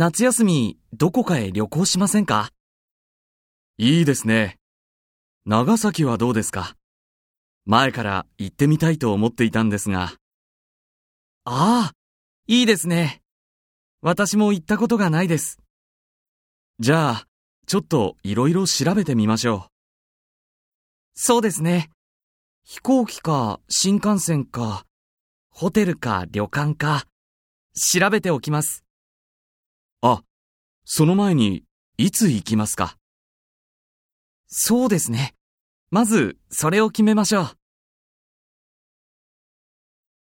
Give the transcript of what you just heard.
夏休みどこかへ旅行しませんか？いいですね。長崎はどうですか？前から行ってみたいと思っていたんですが。ああ、いいですね。私も行ったことがないです。じゃあ、ちょっといろいろ調べてみましょうそうですね。飛行機か新幹線か、ホテルか旅館か、調べておきます。あ、その前に、いつ行きますか？そうですね。まず、それを決めましょう。